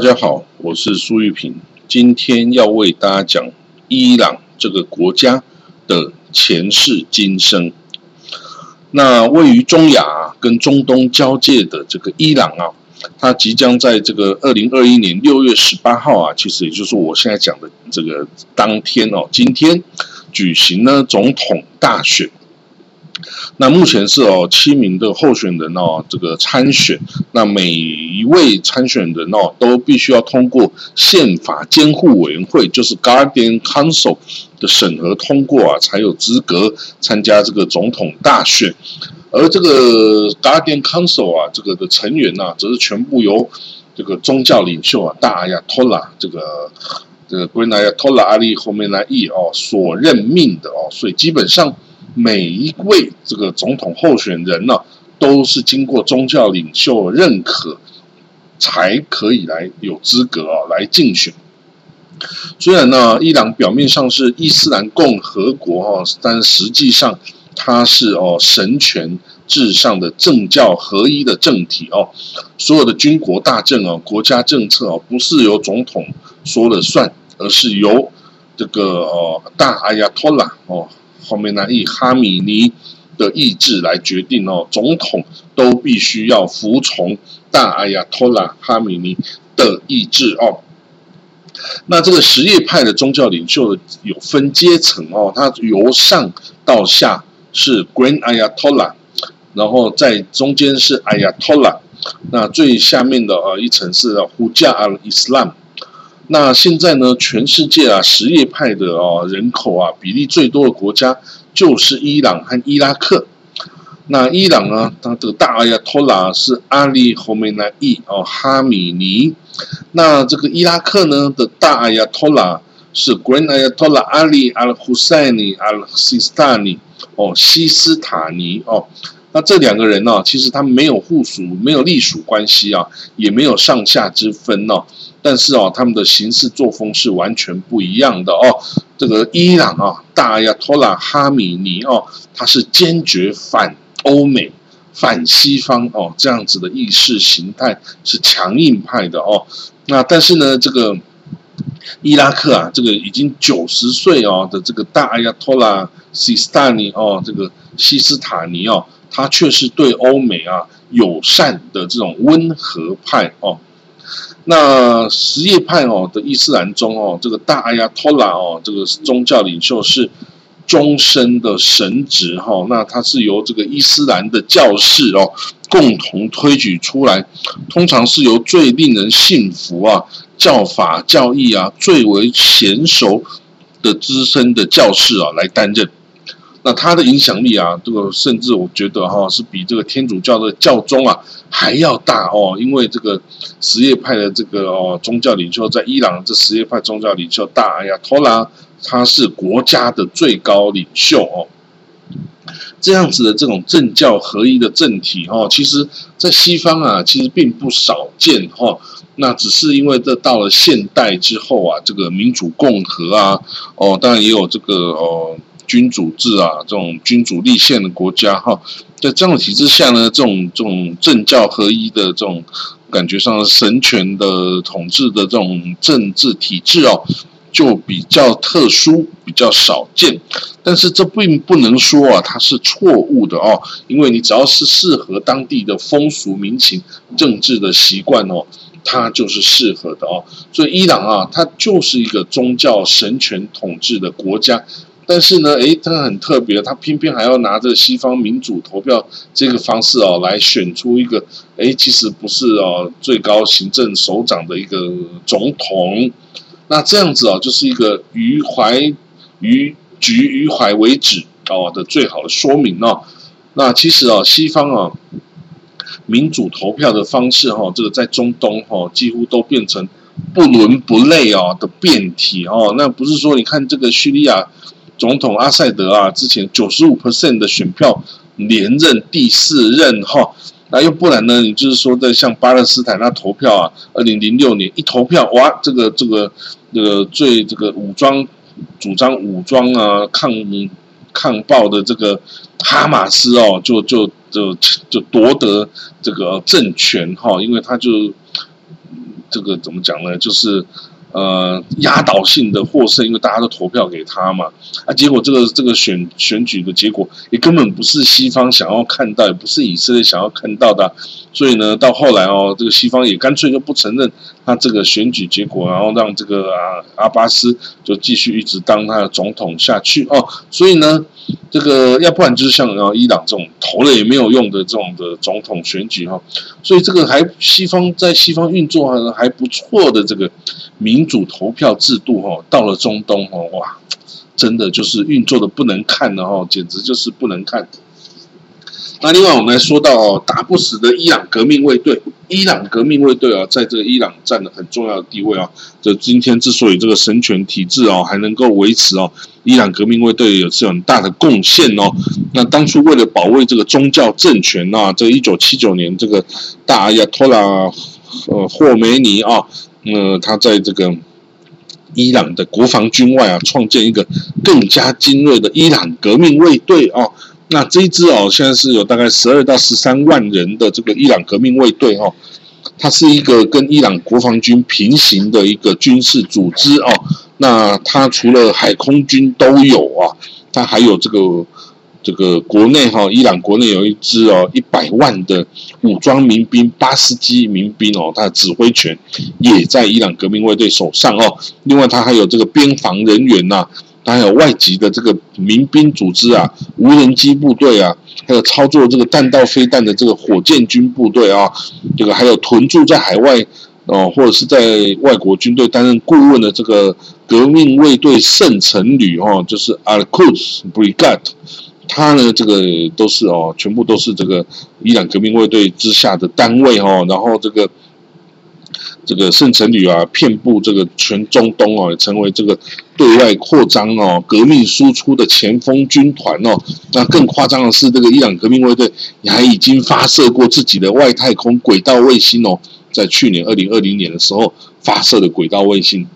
大家好，我是苏玉平，今天要为大家讲伊朗这个国家的前世今生。那位于中亚跟中东交界的这个伊朗啊，它即将在这个二零二一年六月十八号啊，其实也就是我现在讲的这个当天哦，今天举行呢总统大选。那目前是哦七名的候选人哦这个参选，那每一位参选人哦都必须要通过宪法监护委员会，就是 Guardian Council 的审核通过啊，才有资格参加这个总统大选。而这个 Guardian Council 啊，这个的成员呢，则是全部由这个宗教领袖啊大阿亚托拉这个这个 Grand Ayatollah Ali Khamenei 哦所任命的哦，所以基本上。每一位这个总统候选人呢，都是经过宗教领袖认可，才可以来有资格啊来竞选。虽然呢，伊朗表面上是伊斯兰共和国哦，但实际上它是哦神权至上的政教合一的政体哦。所有的军国大政哦，国家政策哦，不是由总统说了算，而是由这个哦大阿亚托拉哦。后面呢，以哈米尼的意志来决定哦，总统都必须要服从大阿亚托拉哈米尼的意志哦。那这个什叶派的宗教领袖有分阶层哦，他由上到下是 Grand Ayatollah，然后在中间是 Ayatollah，那最下面的呃一层是 Huja al Islam。那现在呢？全世界啊，什叶派的哦人口啊比例最多的国家就是伊朗和伊拉克。那伊朗呢，它这个大阿亚托拉是阿里侯梅奈伊哦哈米尼。那这个伊拉克呢的大阿亚托拉是 Grand Ayatollah Ali Al Husseini Al Sistani 哦西斯塔尼哦。那这两个人呢，其实他们没有附属，没有隶属关系啊，也没有上下之分哦。但是哦，他们的行事作风是完全不一样的哦。这个伊朗啊，大亚托拉哈米尼哦，他是坚决反欧美、反西方哦，这样子的意识形态是强硬派的哦。那但是呢，这个伊拉克啊，这个已经九十岁哦的这个大阿亚托拉西斯塔尼哦，这个西斯塔尼哦，他却是对欧美啊友善的这种温和派哦。那什叶派哦的伊斯兰中哦，这个大阿亚托拉哦，这个宗教领袖是终身的神职哈。那他是由这个伊斯兰的教士哦共同推举出来，通常是由最令人信服啊、教法教义啊最为娴熟的资深的教士啊来担任。那他的影响力啊，这个甚至我觉得哈，是比这个天主教的教宗啊还要大哦。因为这个什叶派的这个哦宗教领袖，在伊朗这什叶派宗教领袖大哎呀托拉，他是国家的最高领袖哦。这样子的这种政教合一的政体哦，其实在西方啊，其实并不少见哈。那只是因为这到了现代之后啊，这个民主共和啊，哦，当然也有这个哦。君主制啊，这种君主立宪的国家哈，在这样的体制下呢，这种这种政教合一的这种感觉上神权的统治的这种政治体制哦，就比较特殊，比较少见。但是这并不能说啊，它是错误的哦，因为你只要是适合当地的风俗民情、政治的习惯哦，它就是适合的哦。所以伊朗啊，它就是一个宗教神权统治的国家。但是呢，诶，他很特别，他偏偏还要拿着西方民主投票这个方式哦，来选出一个，诶，其实不是哦，最高行政首长的一个总统。那这样子哦，就是一个于怀于局于怀为止哦的最好的说明哦。那其实哦，西方啊，民主投票的方式哈，这个在中东哈，几乎都变成不伦不类哦的变体哦。那不是说你看这个叙利亚。总统阿塞德啊，之前九十五 percent 的选票连任第四任哈，那又不然呢？你就是说在像巴勒斯坦那投票啊，二零零六年一投票，哇，这个这个这个最这个武装主张武装啊抗抗暴的这个哈马斯哦，就就就就夺得这个政权哈，因为他就这个怎么讲呢？就是。呃，压倒性的获胜，因为大家都投票给他嘛，啊，结果这个这个选选举的结果也根本不是西方想要看到，也不是以色列想要看到的，所以呢，到后来哦，这个西方也干脆就不承认他这个选举结果，然后让这个啊阿巴斯就继续一直当他的总统下去哦，所以呢，这个要不然就是像啊伊朗这种投了也没有用的这种的总统选举哈，所以这个还西方在西方运作还还不错的这个。民主投票制度，哈，到了中东，哈，哇，真的就是运作的不能看的，哈，简直就是不能看。那另外，我们来说到哦打不死的伊朗革命卫队，伊朗革命卫队啊，在这个伊朗占了很重要的地位啊。这今天之所以这个神权体制哦还能够维持哦，伊朗革命卫队有是很大的贡献哦。那当初为了保卫这个宗教政权啊，这一九七九年这个大阿亚托拉呃霍梅尼啊。那他在这个伊朗的国防军外啊，创建一个更加精锐的伊朗革命卫队哦。那这一支哦，现在是有大概十二到十三万人的这个伊朗革命卫队哦。它是一个跟伊朗国防军平行的一个军事组织哦。那它除了海空军都有啊，它还有这个。这个国内哈，伊朗国内有一支哦，一百万的武装民兵巴斯基民兵哦，他的指挥权也在伊朗革命卫队手上哦。另外，他还有这个边防人员呐，还有外籍的这个民兵组织啊，无人机部队啊，还有操作这个弹道飞弹的这个火箭军部队啊，这个还有屯驻在海外哦，或者是在外国军队担任顾问的这个革命卫队圣城旅哦，就是 Al Quds Brigade。他呢，这个都是哦，全部都是这个伊朗革命卫队之下的单位哦，然后这个这个圣城旅啊，遍布这个全中东哦，成为这个对外扩张哦，革命输出的前锋军团哦。那更夸张的是，这个伊朗革命卫队还已经发射过自己的外太空轨道卫星哦，在去年二零二零年的时候发射的轨道卫星。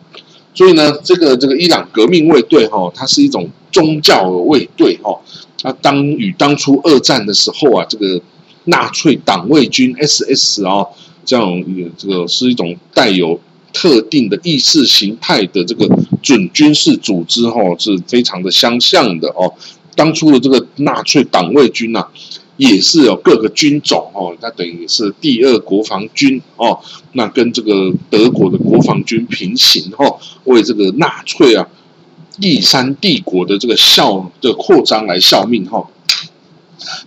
所以呢，这个这个伊朗革命卫队哈，它是一种宗教卫队哈。那当与当初二战的时候啊，这个纳粹党卫军 SS 啊，这样这个是一种带有特定的意识形态的这个准军事组织哈，是非常的相像的哦。当初的这个纳粹党卫军呐，也是有各个军种哦，它等于是第二国防军哦，那跟这个德国的国防军平行哈，为这个纳粹啊。第三帝国的这个效的扩张来效命哈，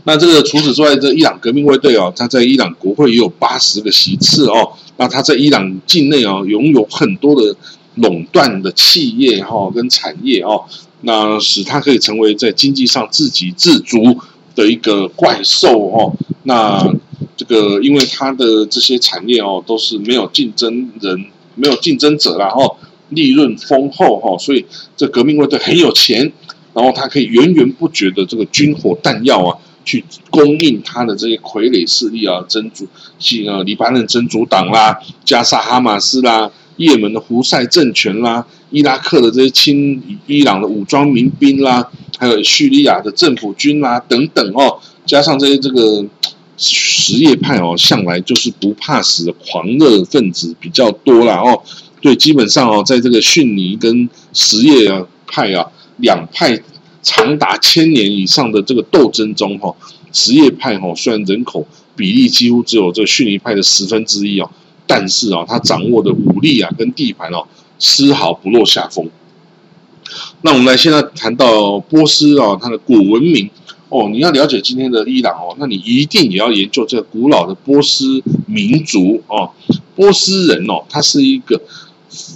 那这个除此之外，这伊朗革命卫队哦，他在伊朗国会也有八十个席次哦，那他在伊朗境内哦，拥有很多的垄断的企业哈跟产业哦，那使他可以成为在经济上自给自足的一个怪兽哦，那这个因为他的这些产业哦，都是没有竞争人，没有竞争者了哈。利润丰厚哈，所以这革命卫队很有钱，然后他可以源源不绝的这个军火弹药啊，去供应他的这些傀儡势力啊，真主即呃黎巴嫩真主党啦，加沙哈马斯啦，也门的胡塞政权啦，伊拉克的这些亲伊朗的武装民兵啦，还有叙利亚的政府军啦等等哦，加上这些这个什叶派哦，向来就是不怕死的狂热分子比较多啦哦。对，基本上哦，在这个逊尼跟什叶派啊两派长达千年以上的这个斗争中哈，什叶派哈虽然人口比例几乎只有这个逊尼派的十分之一哦，但是啊，他掌握的武力啊跟地盘哦，丝毫不落下风。那我们来现在谈到波斯啊，它的古文明哦，你要了解今天的伊朗哦，那你一定也要研究这个古老的波斯民族哦，波斯人哦，他是一个。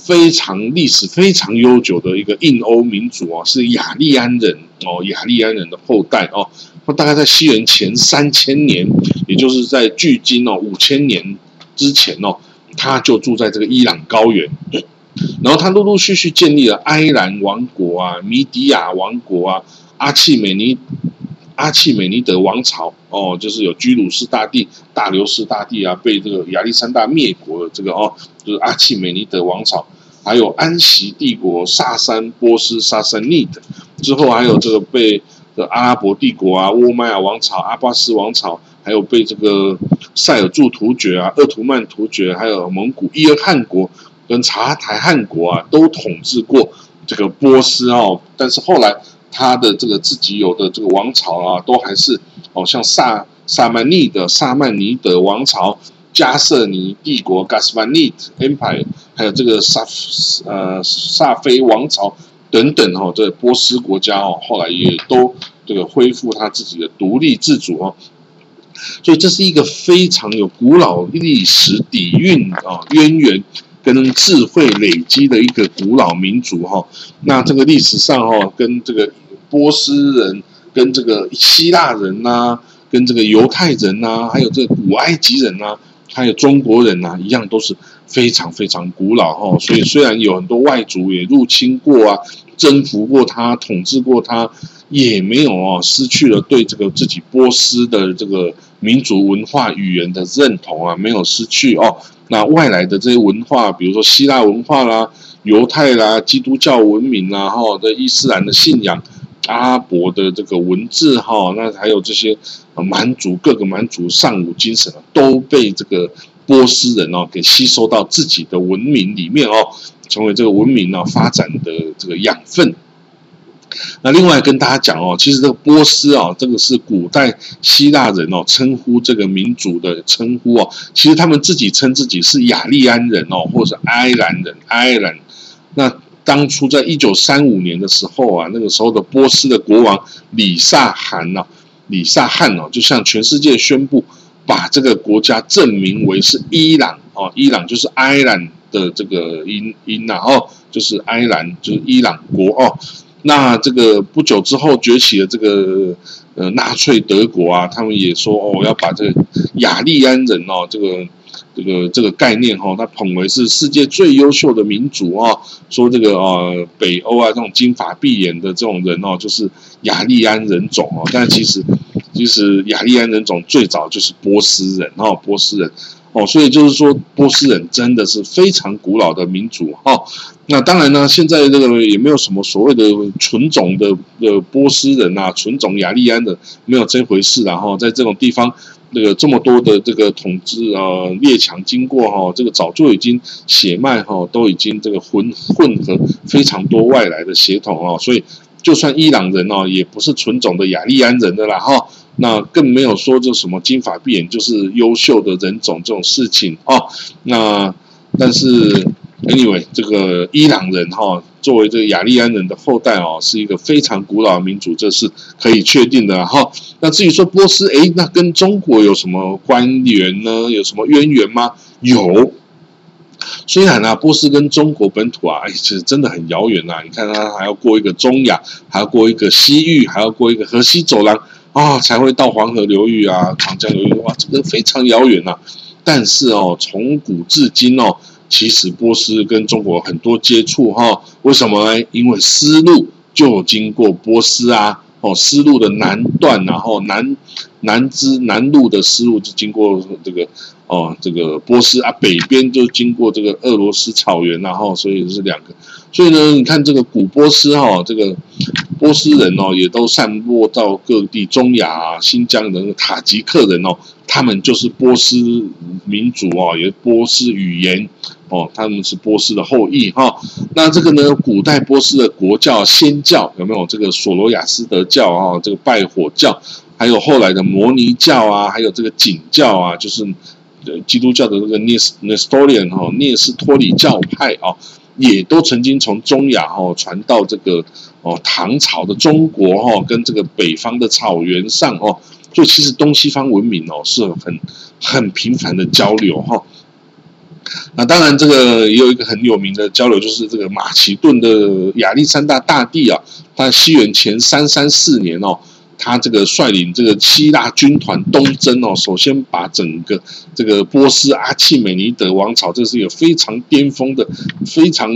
非常历史非常悠久的一个印欧民族哦，是雅利安人哦，雅利安人的后代哦。那大概在西元前三千年，也就是在距今哦五千年之前哦，他就住在这个伊朗高原。然后他陆陆续续建立了埃兰王国啊、米底亚王国啊、阿契美尼、阿契美尼德王朝哦，就是有居鲁士大帝、大流士大帝啊，被这个亚历山大灭国的这个哦，就是阿契美尼德王朝，还有安息帝国、萨珊波斯、萨珊尼德之后，还有这个被的阿拉伯帝国啊、乌麦亚王朝、阿巴斯王朝，还有被这个塞尔柱突厥啊、鄂图曼突厥，还有蒙古伊尔汗国跟察台汗国啊，都统治过这个波斯哦，但是后来。他的这个自己有的这个王朝啊，都还是哦，像萨萨曼尼的萨曼尼德王朝、加瑟尼帝国 （Gasvanid Empire），还有这个萨呃萨菲王朝等等哦，这波斯国家哦，后来也都这个恢复他自己的独立自主哦。所以这是一个非常有古老历史底蕴啊渊源。跟智慧累积的一个古老民族哈，那这个历史上哈，跟这个波斯人、跟这个希腊人呐，跟这个犹太人呐，还有这个古埃及人呐，还有中国人呐，一样都是非常非常古老哈。所以虽然有很多外族也入侵过啊，征服过他，统治过他，也没有哦，失去了对这个自己波斯的这个民族文化语言的认同啊，没有失去哦。那外来的这些文化，比如说希腊文化啦、犹太啦、基督教文明啦，哈，这伊斯兰的信仰、阿拉伯的这个文字，哈，那还有这些蛮族各个蛮族尚武精神啊，都被这个波斯人哦给吸收到自己的文明里面哦，成为这个文明呢发展的这个养分。那另外跟大家讲哦，其实这个波斯啊，这个是古代希腊人哦称呼这个民族的称呼哦。其实他们自己称自己是雅利安人哦，或者是埃兰人，埃兰。那当初在一九三五年的时候啊，那个时候的波斯的国王里萨汗呐，里萨汗哦，就向全世界宣布，把这个国家证明为是伊朗哦，伊朗就是埃兰的这个音音呐哦，就是埃兰，就是伊朗国哦。那这个不久之后崛起的这个呃纳粹德国啊，他们也说哦要把这个雅利安人哦这个这个这个概念哈，他捧为是世界最优秀的民族哦，说这个呃北欧啊这种金发碧眼的这种人哦，就是雅利安人种哦，但其实其实雅利安人种最早就是波斯人哦，波斯人。哦，所以就是说，波斯人真的是非常古老的民族哈。那当然呢，现在这个也没有什么所谓的纯种的呃波斯人啊，纯种雅利安的没有这回事。然后在这种地方，那个这么多的这个统治啊列强经过哈，这个早就已经血脉哈都已经这个混混合非常多外来的血统啊，所以就算伊朗人哦，也不是纯种的雅利安人的啦哈。那更没有说这什么金发碧眼就是优秀的人种这种事情哦。那但是，anyway，这个伊朗人哈，作为这个雅利安人的后代哦，是一个非常古老的民族，这是可以确定的哈。那至于说波斯，哎，那跟中国有什么关联呢？有什么渊源吗？有。虽然呢，波斯跟中国本土啊，哎，其实真的很遥远呐。你看，它还要过一个中亚，还要过一个西域，还要过一个河西走廊。啊，才会到黄河流域啊，长江流域哇，这个非常遥远呐。但是哦，从古至今哦，其实波斯跟中国很多接触哈。为什么呢？因为丝路就经过波斯啊。哦，丝路的南段，然后南南支南路的丝路就经过这个哦，这个波斯啊，北边就经过这个俄罗斯草原，然后所以是两个。所以呢，你看这个古波斯哈，这个波斯人哦，也都散落到各地，中亚啊、新疆的塔吉克人哦，他们就是波斯民族哦，也波斯语言哦，他们是波斯的后裔哈。那这个呢，古代波斯的国教先教有没有这个索罗亚斯德教啊？这个拜火教，还有后来的摩尼教啊，还有这个景教啊，就是基督教的这个涅斯涅斯托利安哈涅斯托里教派啊。也都曾经从中亚哦传到这个哦唐朝的中国哈，跟这个北方的草原上哦，所以其实东西方文明哦是很很频繁的交流哈。那当然，这个也有一个很有名的交流，就是这个马其顿的亚历山大大帝啊，他西元前三三四年哦。他这个率领这个希腊军团东征哦，首先把整个这个波斯阿契美尼德王朝，这是一个非常巅峰的、非常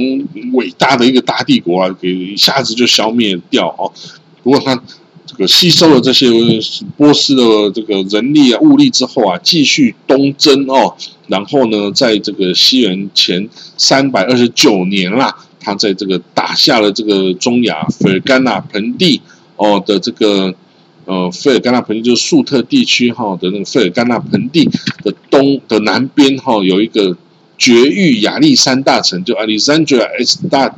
伟大的一个大帝国啊，给一下子就消灭掉哦。不过他这个吸收了这些波斯的这个人力啊、物力之后啊，继续东征哦。然后呢，在这个西元前三百二十九年啦，他在这个打下了这个中亚费尔干纳盆地哦的这个呃费尔干纳盆地，就是粟特地区哈的那个费尔干纳盆地的东的南边哈有一个。绝域亚历山大城就 Alexandra Estad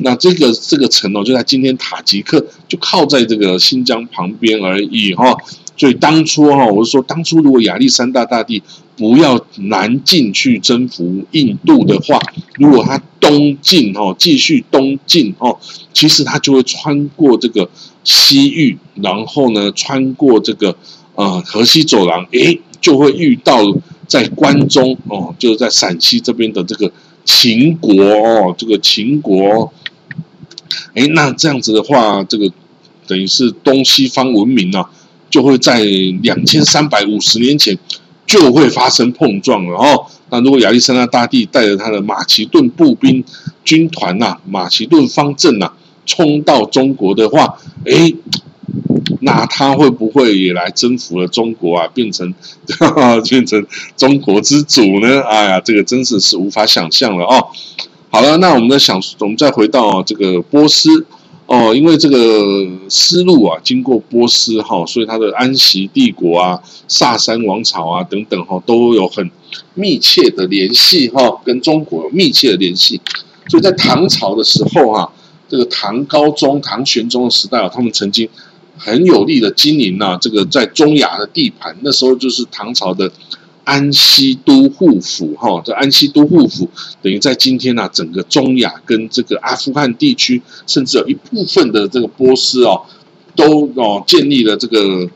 那这个这个城哦，就在今天塔吉克，就靠在这个新疆旁边而已哈。所以当初哈，我是说，当初如果亚历山大大帝不要南进去征服印度的话，如果他东进哦，继续东进哦，其实他就会穿过这个西域，然后呢，穿过这个呃河西走廊，诶，就会遇到。在关中哦，就是在陕西这边的这个秦国哦，这个秦国，哎，那这样子的话，这个等于是东西方文明啊，就会在两千三百五十年前就会发生碰撞了哦。那如果亚历山大大帝带着他的马其顿步兵军团呐，马其顿方阵呐，冲到中国的话，哎。那他会不会也来征服了中国啊？变成 变成中国之主呢？哎呀，这个真是是无法想象了哦。好了，那我们再想，我们再回到这个波斯哦，因为这个丝路啊，经过波斯哈，所以它的安息帝国啊、萨珊王朝啊等等哈，都有很密切的联系哈，跟中国有密切的联系。所以在唐朝的时候哈，这个唐高宗、唐玄宗的时代啊，他们曾经。很有力的经营呐，这个在中亚的地盘，那时候就是唐朝的安西都护府哈。这安西都护府等于在今天呐，整个中亚跟这个阿富汗地区，甚至有一部分的这个波斯哦，都哦建立了这个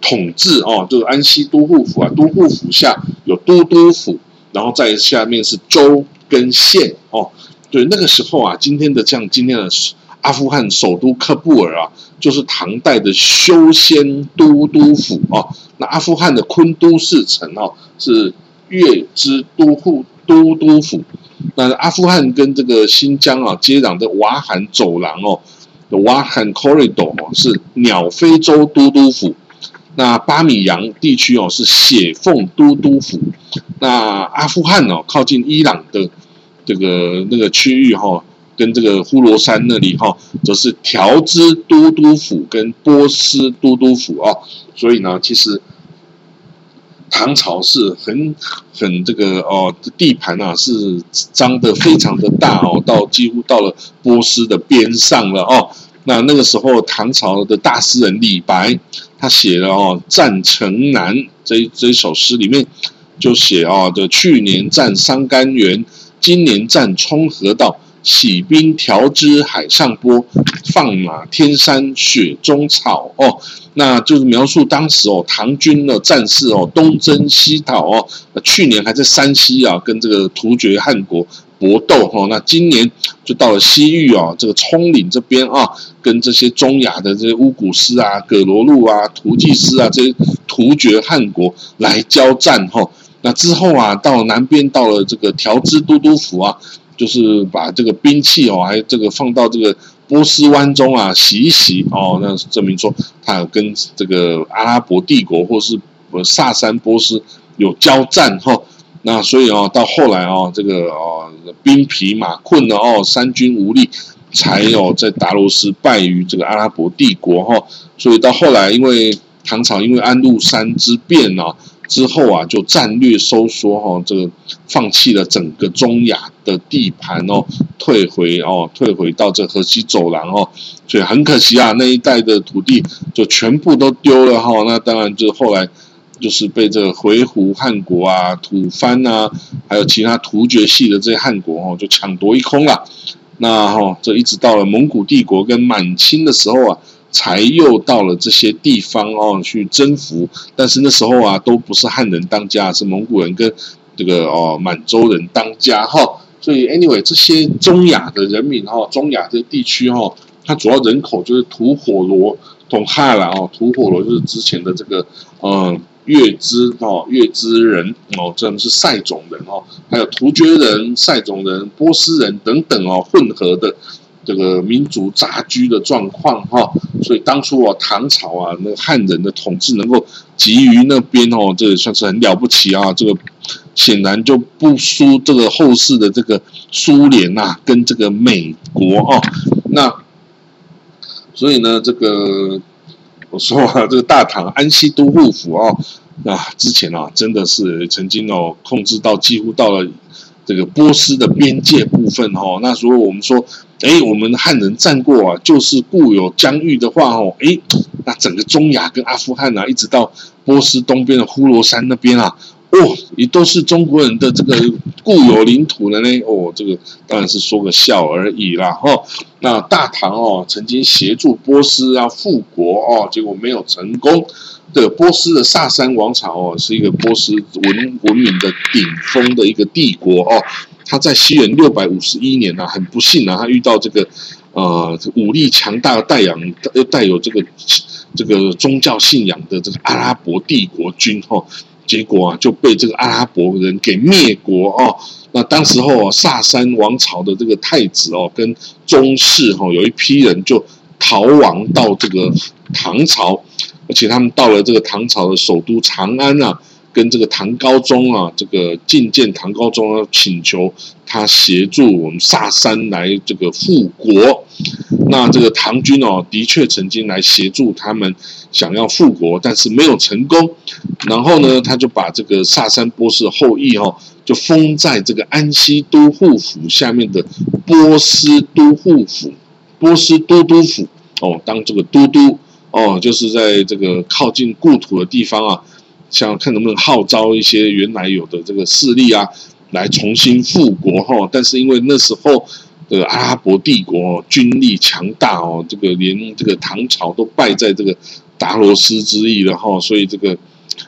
统治哦，就是安西都护府啊。都护府下有都督府，然后在下面是州跟县哦。对，那个时候啊，今天的像今天的阿富汗首都喀布尔啊。就是唐代的修仙都督府哦，那阿富汗的昆都市城哦是月之都护都督府，那阿富汗跟这个新疆啊接壤的瓦罕走廊哦，瓦罕 corridor 哦是鸟非洲都督府，那巴米扬地区哦是血凤都督府，那阿富汗哦靠近伊朗的这个那个区域哈。跟这个呼罗珊那里哈，则是条支都督府跟波斯都督府啊，所以呢，其实唐朝是很很这个哦地盘啊，是张的非常的大哦，到几乎到了波斯的边上了哦。那那个时候，唐朝的大诗人李白，他写了哦《战城南》这这首诗里面，就写哦的去年战桑干源，今年战冲河道。起兵调之海上波，放马天山雪中草哦，那就是描述当时哦唐军的战士哦东征西讨哦，去年还在山西啊跟这个突厥汗国搏斗哈，那今年就到了西域啊这个葱岭这边啊，跟这些中亚的这些乌古斯啊、葛罗路啊、图济斯啊这些突厥汗国来交战哈，那之后啊到南边到了这个条支都督府啊。就是把这个兵器哦，还这个放到这个波斯湾中啊，洗一洗哦，那证明说他有跟这个阿拉伯帝国或是萨珊波斯有交战哈。那所以哦，到后来哦，这个哦兵疲马困了哦，三军无力，才有在达罗斯败于这个阿拉伯帝国哈。所以到后来，因为唐朝因为安禄山之变啊。之后啊，就战略收缩哈，这个放弃了整个中亚的地盘哦，退回哦，退回到这河西走廊哦，所以很可惜啊，那一带的土地就全部都丢了哈。那当然就后来就是被这个回鹘汗国啊、吐蕃啊，还有其他突厥系的这些汗国哦，就抢夺一空了。那哈，这一直到了蒙古帝国跟满清的时候啊。才又到了这些地方哦，去征服。但是那时候啊，都不是汉人当家，是蒙古人跟这个哦满洲人当家哈。所以，anyway，这些中亚的人民哈，中亚这地区哈，它主要人口就是吐火罗同哈啦哦，吐火罗就是之前的这个嗯月支哦，月支人哦，这是塞种人哦，还有突厥人、塞种人、波斯人等等哦，混合的。这个民族杂居的状况哈，所以当初啊，唐朝啊，那个汉人的统治能够集于那边哦，这也算是很了不起啊。这个显然就不输这个后世的这个苏联呐，跟这个美国哦。那所以呢，这个我说啊，这个大唐安西都护府哦，啊，之前啊，真的是曾经哦，控制到几乎到了。这个波斯的边界部分哈，那如果我们说，哎，我们汉人战过啊，就是固有疆域的话哦，哎，那整个中亚跟阿富汗啊，一直到波斯东边的呼罗珊那边啊，哦，也都是中国人的这个固有领土了呢。哦，这个当然是说个笑而已啦哈。那大唐哦，曾经协助波斯啊复国哦，结果没有成功。的波斯的萨珊王朝哦，是一个波斯文文明的顶峰的一个帝国哦。他在西元六百五十一年呢，很不幸啊，他遇到这个呃武力强大的带养又带有这个这个宗教信仰的这个阿拉伯帝国军哦，结果啊就被这个阿拉伯人给灭国哦。那当时候萨珊王朝的这个太子哦，跟宗室哈有一批人就逃亡到这个唐朝。而且他们到了这个唐朝的首都长安啊，跟这个唐高宗啊，这个觐见唐高宗啊，请求他协助我们萨珊来这个复国。那这个唐军哦，的确曾经来协助他们想要复国，但是没有成功。然后呢，他就把这个萨珊波斯后裔哦，就封在这个安西都护府下面的波斯都护府、波斯都督府哦，当这个都督。哦，就是在这个靠近故土的地方啊，想看能不能号召一些原来有的这个势力啊，来重新复国哈。但是因为那时候的阿拉伯帝国军力强大哦，这个连这个唐朝都败在这个达罗斯之役了哈，所以这个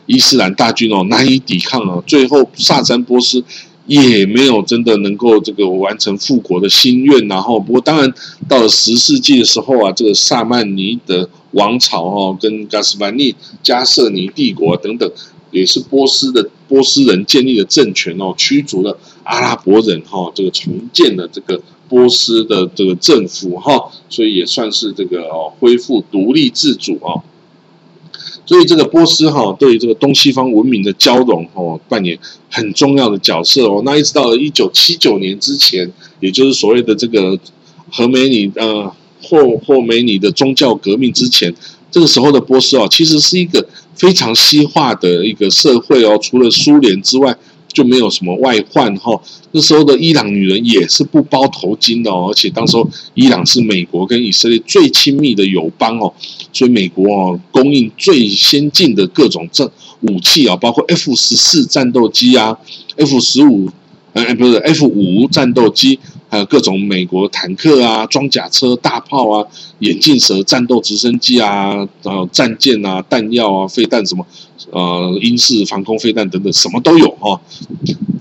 伊斯兰大军哦难以抵抗啊。最后萨珊波斯。也没有真的能够这个完成复国的心愿，然后不过当然到了十世纪的时候啊，这个萨曼尼的王朝哦，跟加斯班尼加瑟尼帝国等等，也是波斯的波斯人建立的政权哦，驱逐了阿拉伯人哈，这个重建了这个波斯的这个政府哈，所以也算是这个哦恢复独立自主啊。所以这个波斯哈对于这个东西方文明的交融哦扮演很重要的角色哦。那一直到了一九七九年之前，也就是所谓的这个荷美尼呃霍霍美尼的宗教革命之前，这个时候的波斯哦其实是一个非常西化的一个社会哦，除了苏联之外。就没有什么外患哈。那时候的伊朗女人也是不包头巾的哦，而且当时候伊朗是美国跟以色列最亲密的友邦哦，所以美国哦供应最先进的各种战武器啊，包括 F 十四战斗机啊，F 十五呃不是 F 五战斗机。还有各种美国坦克啊、装甲车、大炮啊、眼镜蛇战斗直升机啊、然后战舰啊、弹药啊、飞弹什么，呃，英式防空飞弹等等，什么都有哈。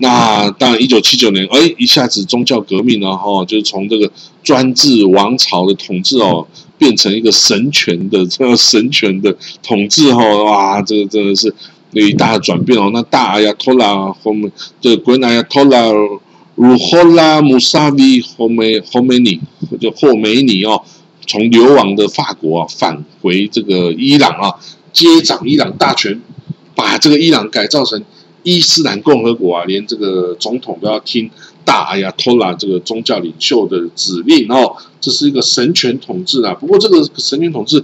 那当然，一九七九年，哎，一下子宗教革命了哈，就是从这个专制王朝的统治哦，变成一个神权的 这个神权的统治哈，哇，这个真的是有一大转变哦。那大阿亚托拉后面，这个 Grand 阿亚托拉。如霍拉姆萨维霍梅霍梅尼，就霍梅尼哦，从流亡的法国啊返回这个伊朗啊，接掌伊朗大权，把这个伊朗改造成伊斯兰共和国啊，连这个总统都要听大阿亚托拉这个宗教领袖的指令哦，这是一个神权统治啊。不过这个神权统治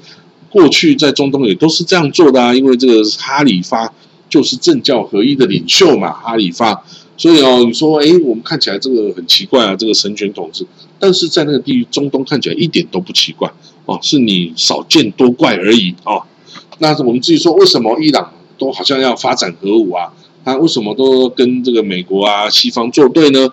过去在中东也都是这样做的啊，因为这个哈里发就是政教合一的领袖嘛，哈里发。所以哦，你说，哎，我们看起来这个很奇怪啊，这个神权统治，但是在那个地域中东看起来一点都不奇怪哦，是你少见多怪而已哦。那我们至于说，为什么伊朗都好像要发展核武啊？他为什么都跟这个美国啊、西方作对呢？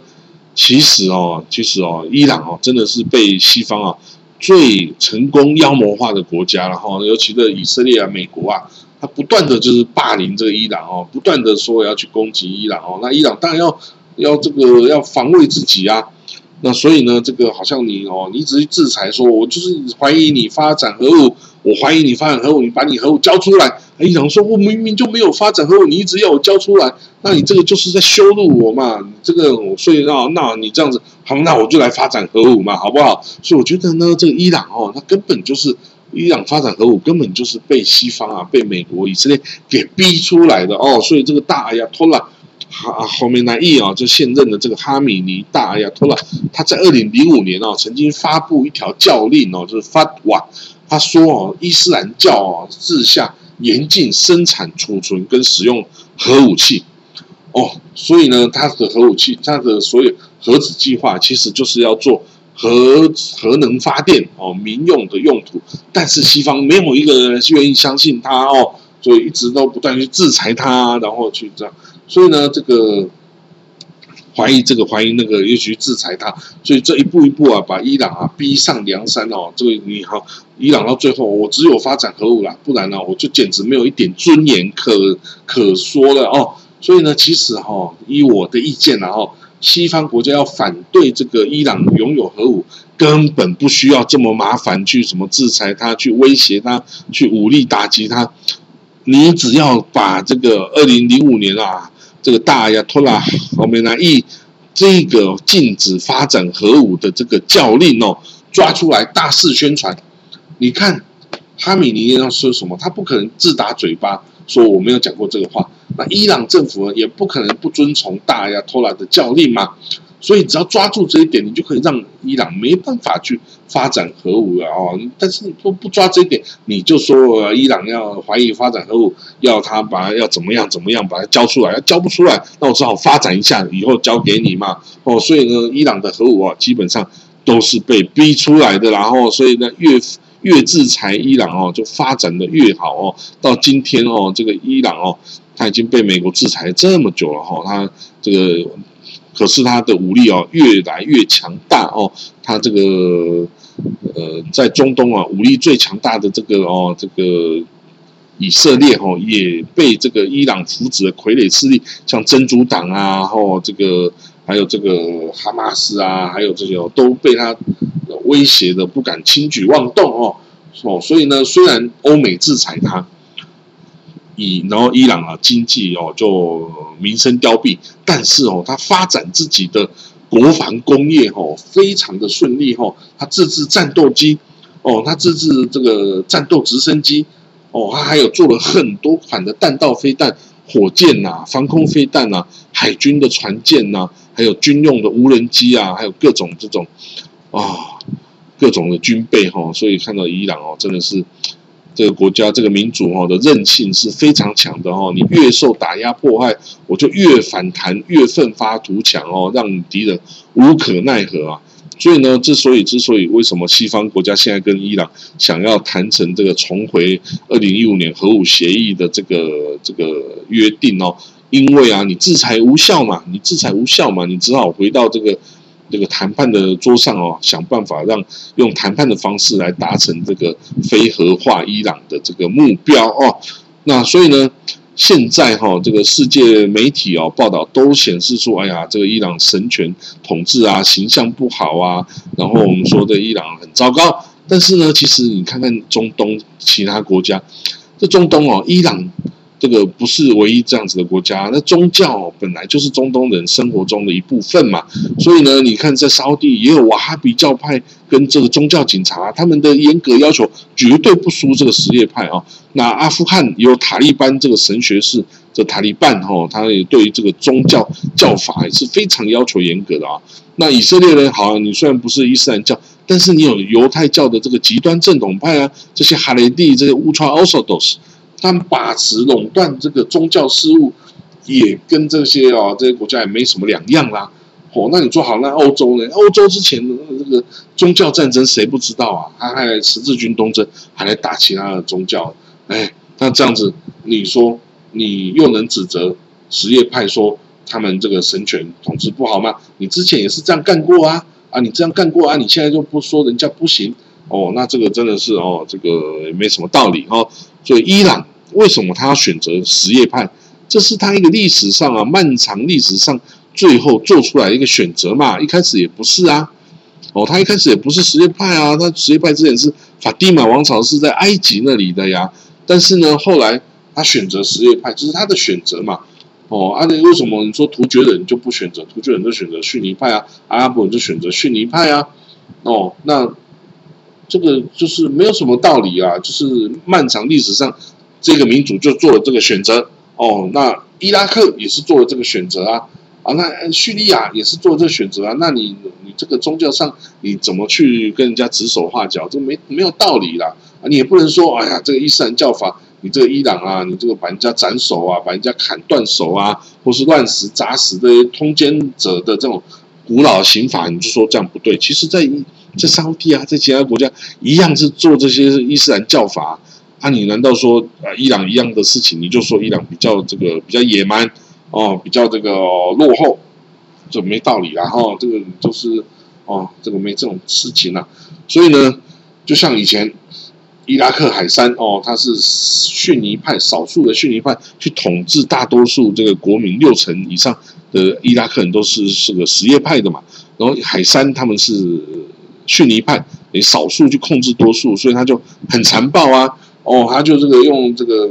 其实哦，其实哦，伊朗哦，真的是被西方啊最成功妖魔化的国家了哈，尤其的以色列啊、美国啊。他不断的就是霸凌这个伊朗哦，不断的说要去攻击伊朗哦，那伊朗当然要要这个要防卫自己啊，那所以呢，这个好像你哦，你只是制裁说，我就是怀疑你发展核武，我怀疑你发展核武，你把你核武交出来。伊朗说，我明明就没有发展核武，你一直要我交出来，那你这个就是在羞辱我嘛？这个，所以那那你这样子，好，那我就来发展核武嘛，好不好？所以我觉得呢，这个伊朗哦，它根本就是伊朗发展核武，根本就是被西方啊，被美国、以色列给逼出来的哦。所以这个大阿亚，托拉。哈后面那一啊，就现任的这个哈米尼大阿亚托拉，他在二零零五年哦，曾经发布一条教令哦，就是发瓦，他说哦，伊斯兰教哦，治下严禁生产、储存跟使用核武器哦，所以呢，他的核武器，他的所有核子计划，其实就是要做核核能发电哦，民用的用途，但是西方没有一个人愿意相信他哦，所以一直都不断去制裁他，然后去这样。所以呢，这个怀疑这个怀疑那个，又去制裁他，所以这一步一步啊，把伊朗啊逼上梁山哦。这个你好，伊朗到最后，我只有发展核武了，不然呢，我就简直没有一点尊严可可说了哦。所以呢，其实哈，以我的意见呢，哈，西方国家要反对这个伊朗拥有核武，根本不需要这么麻烦去什么制裁他，去威胁他，去武力打击他。你只要把这个二零零五年啊。这个大亚托拉后面那，一这个禁止发展核武的这个教令哦，抓出来大肆宣传。你看哈米尼要说什么？他不可能自打嘴巴说我没有讲过这个话。那伊朗政府也不可能不遵从大亚托拉的教令嘛。所以只要抓住这一点，你就可以让伊朗没办法去发展核武了哦。但是你不不抓这一点，你就说伊朗要怀疑发展核武，要他把要怎么样怎么样把它交出来，要交不出来，那我只好发展一下，以后交给你嘛。哦，所以呢，伊朗的核武啊，基本上都是被逼出来的。然后，所以呢，越越制裁伊朗哦，就发展的越好哦。到今天哦，这个伊朗哦，他已经被美国制裁这么久了哈，他这个。可是他的武力哦越来越强大哦，他这个呃在中东啊武力最强大的这个哦这个以色列哦也被这个伊朗扶植的傀儡势力，像真主党啊，哦这个还有这个哈马斯啊，还有这些哦都被他威胁的不敢轻举妄动哦哦，所以呢虽然欧美制裁他。以然后伊朗啊经济哦就民生凋敝，但是哦他发展自己的国防工业哦非常的顺利哦，他自制战斗机哦，他自制这个战斗直升机哦，他还有做了很多款的弹道飞弹、火箭呐、防空飞弹呐、海军的船舰呐，还有军用的无人机啊，还有各种这种啊各种的军备哈，所以看到伊朗哦真的是。这个国家这个民主哦的韧性是非常强的哦，你越受打压迫害，我就越反弹，越奋发图强哦，让敌人无可奈何啊！所以呢，之所以之所以为什么西方国家现在跟伊朗想要谈成这个重回二零一五年核武协议的这个这个约定哦，因为啊，你制裁无效嘛，你制裁无效嘛，你只好回到这个。这个谈判的桌上哦，想办法让用谈判的方式来达成这个非核化伊朗的这个目标哦。那所以呢，现在哈这个世界媒体哦报道都显示出，哎呀，这个伊朗神权统治啊，形象不好啊。然后我们说的伊朗很糟糕，但是呢，其实你看看中东其他国家，这中东哦，伊朗。这个不是唯一这样子的国家，那宗教本来就是中东人生活中的一部分嘛，所以呢，你看在沙地也有瓦哈比教派跟这个宗教警察，他们的严格要求绝对不输这个什叶派啊。那阿富汗有塔利班这个神学士，这塔利班哈，他也对于这个宗教教法也是非常要求严格的啊。那以色列人好，你虽然不是伊斯兰教，但是你有犹太教的这个极端正统派啊，这些哈雷蒂这些乌川奥索多斯。他们把持垄断这个宗教事务，也跟这些哦这些国家也没什么两样啦。哦，那你说好，那欧洲呢？欧洲之前的这个宗教战争谁不知道啊？他还十字军东征，还来打其他的宗教。哎，那这样子，你说你又能指责什叶派说他们这个神权统治不好吗？你之前也是这样干过啊！啊，你这样干过啊！你现在就不说人家不行？哦，那这个真的是哦，这个也没什么道理哦。所以伊朗。为什么他要选择什叶派？这是他一个历史上啊，漫长历史上最后做出来一个选择嘛。一开始也不是啊，哦，他一开始也不是什叶派啊，他什叶派之前是法蒂玛王朝是在埃及那里的呀。但是呢，后来他选择什叶派，这是他的选择嘛。哦，阿那为什么你说突厥人就不选择突厥人就选择逊尼派啊？阿拉伯人就选择逊尼派啊？哦，那这个就是没有什么道理啊，就是漫长历史上这个民族就做了这个选择。哦，那伊拉克也是做了这个选择啊，啊，那叙利亚也是做这个选择啊。那你你这个宗教上你怎么去跟人家指手画脚？这没没有道理啦。啊，你也不能说，哎呀，这个伊斯兰教法。你这个伊朗啊，你这个把人家斩首啊，把人家砍断手啊，或是乱石、砸死这些通奸者的这种古老刑法，你就说这样不对？其实，在在沙地啊，在其他国家一样是做这些伊斯兰教法啊。你难道说啊，伊朗一样的事情，你就说伊朗比较这个比较野蛮哦，比较这个落后，这没道理啊！哈，这个就是哦，这个没这种事情啊。所以呢，就像以前。伊拉克海山哦，他是逊尼派少数的逊尼派去统治大多数这个国民六成以上的伊拉克人都是是个什叶派的嘛，然后海山他们是逊尼派，你少数去控制多数，所以他就很残暴啊，哦，他就这个用这个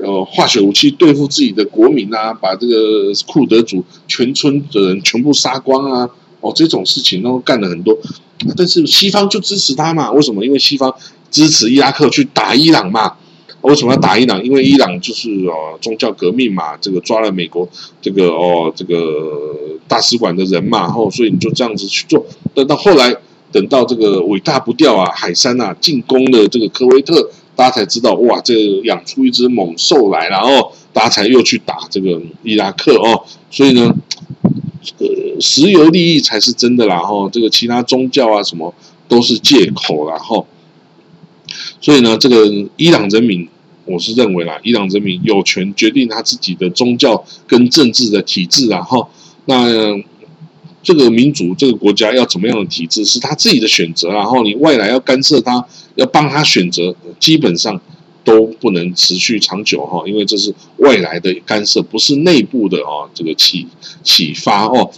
呃化学武器对付自己的国民啊，把这个库德族全村的人全部杀光啊，哦，这种事情都干了很多，但是西方就支持他嘛？为什么？因为西方。支持伊拉克去打伊朗嘛？为什么要打伊朗？因为伊朗就是哦宗教革命嘛，这个抓了美国这个哦这个大使馆的人嘛，然后所以你就这样子去做。等到后来，等到这个伟大不掉啊，海山啊进攻了这个科威特，大家才知道哇，这养出一只猛兽来了哦，大家才又去打这个伊拉克哦。所以呢，这个石油利益才是真的啦，哈，这个其他宗教啊什么都是借口啦，哈。所以呢，这个伊朗人民，我是认为啦，伊朗人民有权决定他自己的宗教跟政治的体制然后。那这个民主这个国家要怎么样的体制，是他自己的选择，然后你外来要干涉他，要帮他选择，基本上都不能持续长久哈，因为这是外来的干涉，不是内部的啊，这个启启发哦。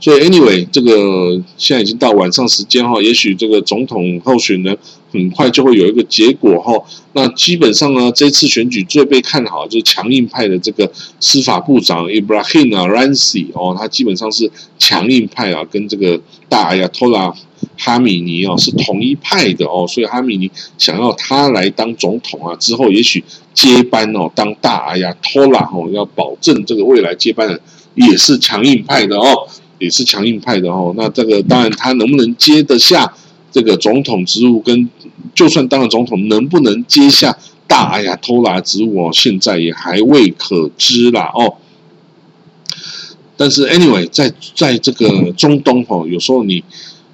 所以，anyway，这个现在已经到晚上时间哈，也许这个总统候选人很快就会有一个结果哈。那基本上呢，这次选举最被看好就是强硬派的这个司法部长 Ibrahim Raisi 哦，他基本上是强硬派啊，跟这个大阿亚托拉哈米尼哦是同一派的哦，所以哈米尼想要他来当总统啊，之后也许接班哦，当大阿亚托拉哦，要保证这个未来接班人也是强硬派的哦。也是强硬派的哦，那这个当然他能不能接得下这个总统职务，跟就算当了总统能不能接下大哎呀偷拉职务哦，现在也还未可知啦哦。但是 anyway，在在这个中东哦，有时候你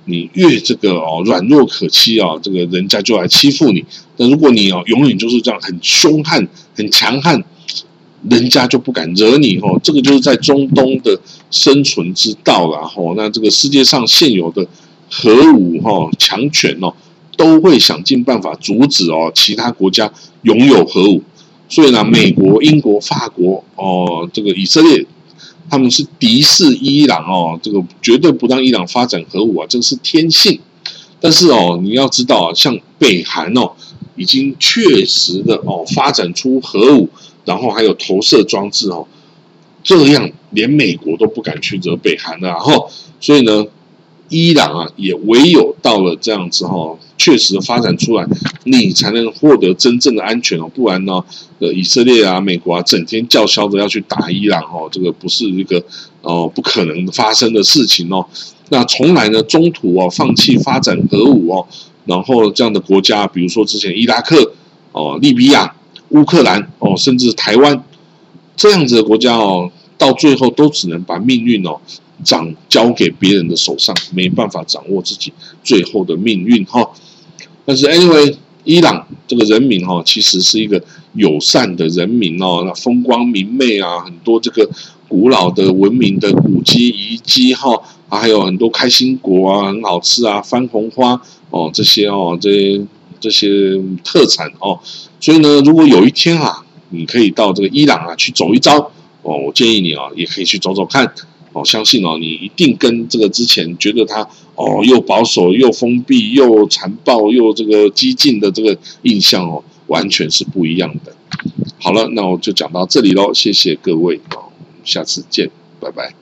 你越这个哦软弱可欺啊，这个人家就来欺负你。那如果你哦永远就是这样很凶悍、很强悍。人家就不敢惹你哦，这个就是在中东的生存之道了吼。那这个世界上现有的核武哈强权哦，都会想尽办法阻止哦其他国家拥有核武。所以呢，美国、英国、法国哦，这个以色列，他们是敌视伊朗哦，这个绝对不让伊朗发展核武啊，这个是天性。但是哦，你要知道啊，像北韩哦，已经确实的哦发展出核武。然后还有投射装置哦，这样连美国都不敢去惹北韩的，然后所以呢，伊朗啊也唯有到了这样子哈，确实发展出来，你才能获得真正的安全哦，不然呢，呃，以色列啊、美国啊，整天叫嚣着要去打伊朗哦，这个不是一个哦不可能发生的事情哦。那从来呢，中途哦放弃发展核武哦，然后这样的国家，比如说之前伊拉克哦、利比亚。乌克兰哦，甚至台湾这样子的国家哦，到最后都只能把命运哦掌交给别人的手上，没办法掌握自己最后的命运哈。但是 anyway，伊朗这个人民哈，其实是一个友善的人民哦，那风光明媚啊，很多这个古老的文明的古迹遗迹哈，还有很多开心果啊，很好吃啊，番红花哦，这些哦，这些这些特产哦。所以呢，如果有一天啊，你可以到这个伊朗啊去走一遭哦，我建议你啊，也可以去走走看哦，相信哦，你一定跟这个之前觉得他哦又保守又封闭又残暴又这个激进的这个印象哦，完全是不一样的。好了，那我就讲到这里喽，谢谢各位哦，下次见，拜拜。